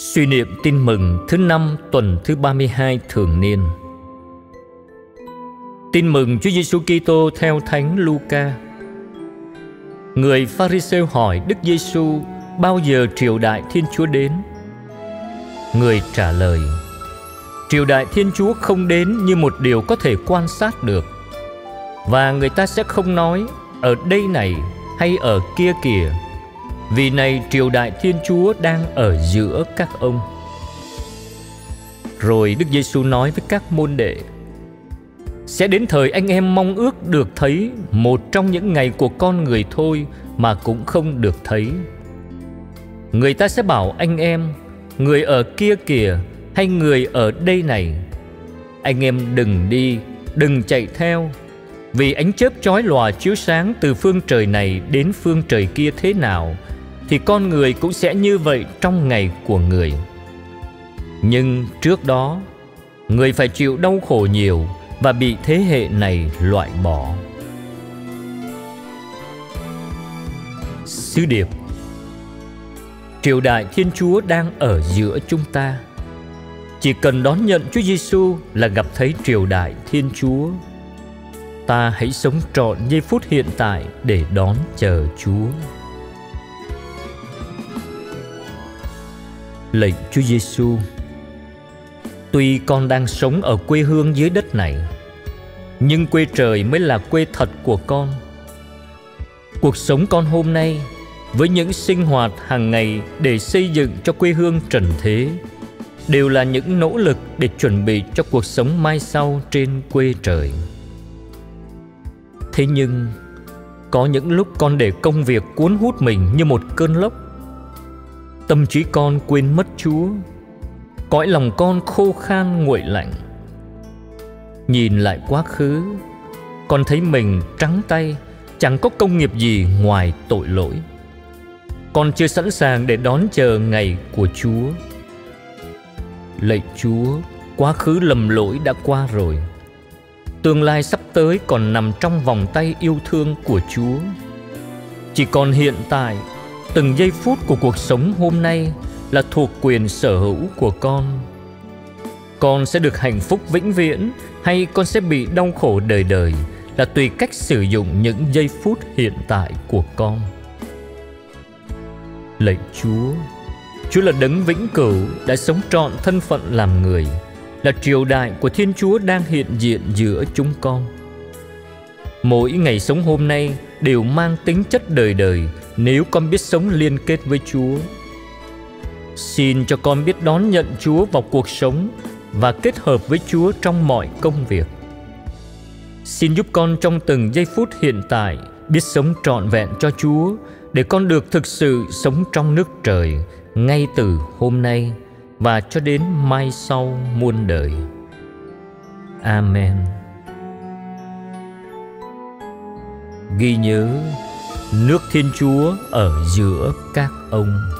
Suy niệm tin mừng thứ năm tuần thứ 32 thường niên. Tin mừng Chúa Giêsu Kitô theo Thánh Luca. Người Pharisêu hỏi Đức Giêsu bao giờ triều đại Thiên Chúa đến? Người trả lời: Triều đại Thiên Chúa không đến như một điều có thể quan sát được. Và người ta sẽ không nói, ở đây này hay ở kia kìa vì này triều đại Thiên Chúa đang ở giữa các ông. Rồi Đức Giêsu nói với các môn đệ: Sẽ đến thời anh em mong ước được thấy một trong những ngày của con người thôi mà cũng không được thấy. Người ta sẽ bảo anh em, người ở kia kìa hay người ở đây này. Anh em đừng đi, đừng chạy theo, vì ánh chớp chói lòa chiếu sáng từ phương trời này đến phương trời kia thế nào – thì con người cũng sẽ như vậy trong ngày của người. Nhưng trước đó, người phải chịu đau khổ nhiều và bị thế hệ này loại bỏ. Sứ điệp triều đại thiên chúa đang ở giữa chúng ta. Chỉ cần đón nhận chúa giêsu là gặp thấy triều đại thiên chúa. Ta hãy sống trọn giây phút hiện tại để đón chờ chúa. Lạy Chúa Giêsu, tuy con đang sống ở quê hương dưới đất này, nhưng quê trời mới là quê thật của con. Cuộc sống con hôm nay với những sinh hoạt hàng ngày để xây dựng cho quê hương trần thế đều là những nỗ lực để chuẩn bị cho cuộc sống mai sau trên quê trời. Thế nhưng, có những lúc con để công việc cuốn hút mình như một cơn lốc Tâm trí con quên mất Chúa. Cõi lòng con khô khan nguội lạnh. Nhìn lại quá khứ, Con thấy mình trắng tay, Chẳng có công nghiệp gì ngoài tội lỗi. Con chưa sẵn sàng để đón chờ ngày của Chúa. Lạy Chúa, Quá khứ lầm lỗi đã qua rồi. Tương lai sắp tới còn nằm trong vòng tay yêu thương của Chúa. Chỉ còn hiện tại từng giây phút của cuộc sống hôm nay là thuộc quyền sở hữu của con. Con sẽ được hạnh phúc vĩnh viễn hay con sẽ bị đau khổ đời đời là tùy cách sử dụng những giây phút hiện tại của con. Lạy chúa chúa là đấng vĩnh cửu đã sống trọn thân phận làm người, là triều đại của thiên chúa đang hiện diện giữa chúng con. Mỗi ngày sống hôm nay đều mang tính chất đời đời nếu con biết sống liên kết với Chúa. Xin cho con biết đón nhận Chúa vào cuộc sống và kết hợp với Chúa trong mọi công việc. Xin giúp con trong từng giây phút hiện tại biết sống trọn vẹn cho Chúa, để con được thực sự sống trong nước trời ngay từ hôm nay và cho đến mai sau muôn đời. Amen. Ghi nhớ nước Thiên Chúa ở giữa các ông.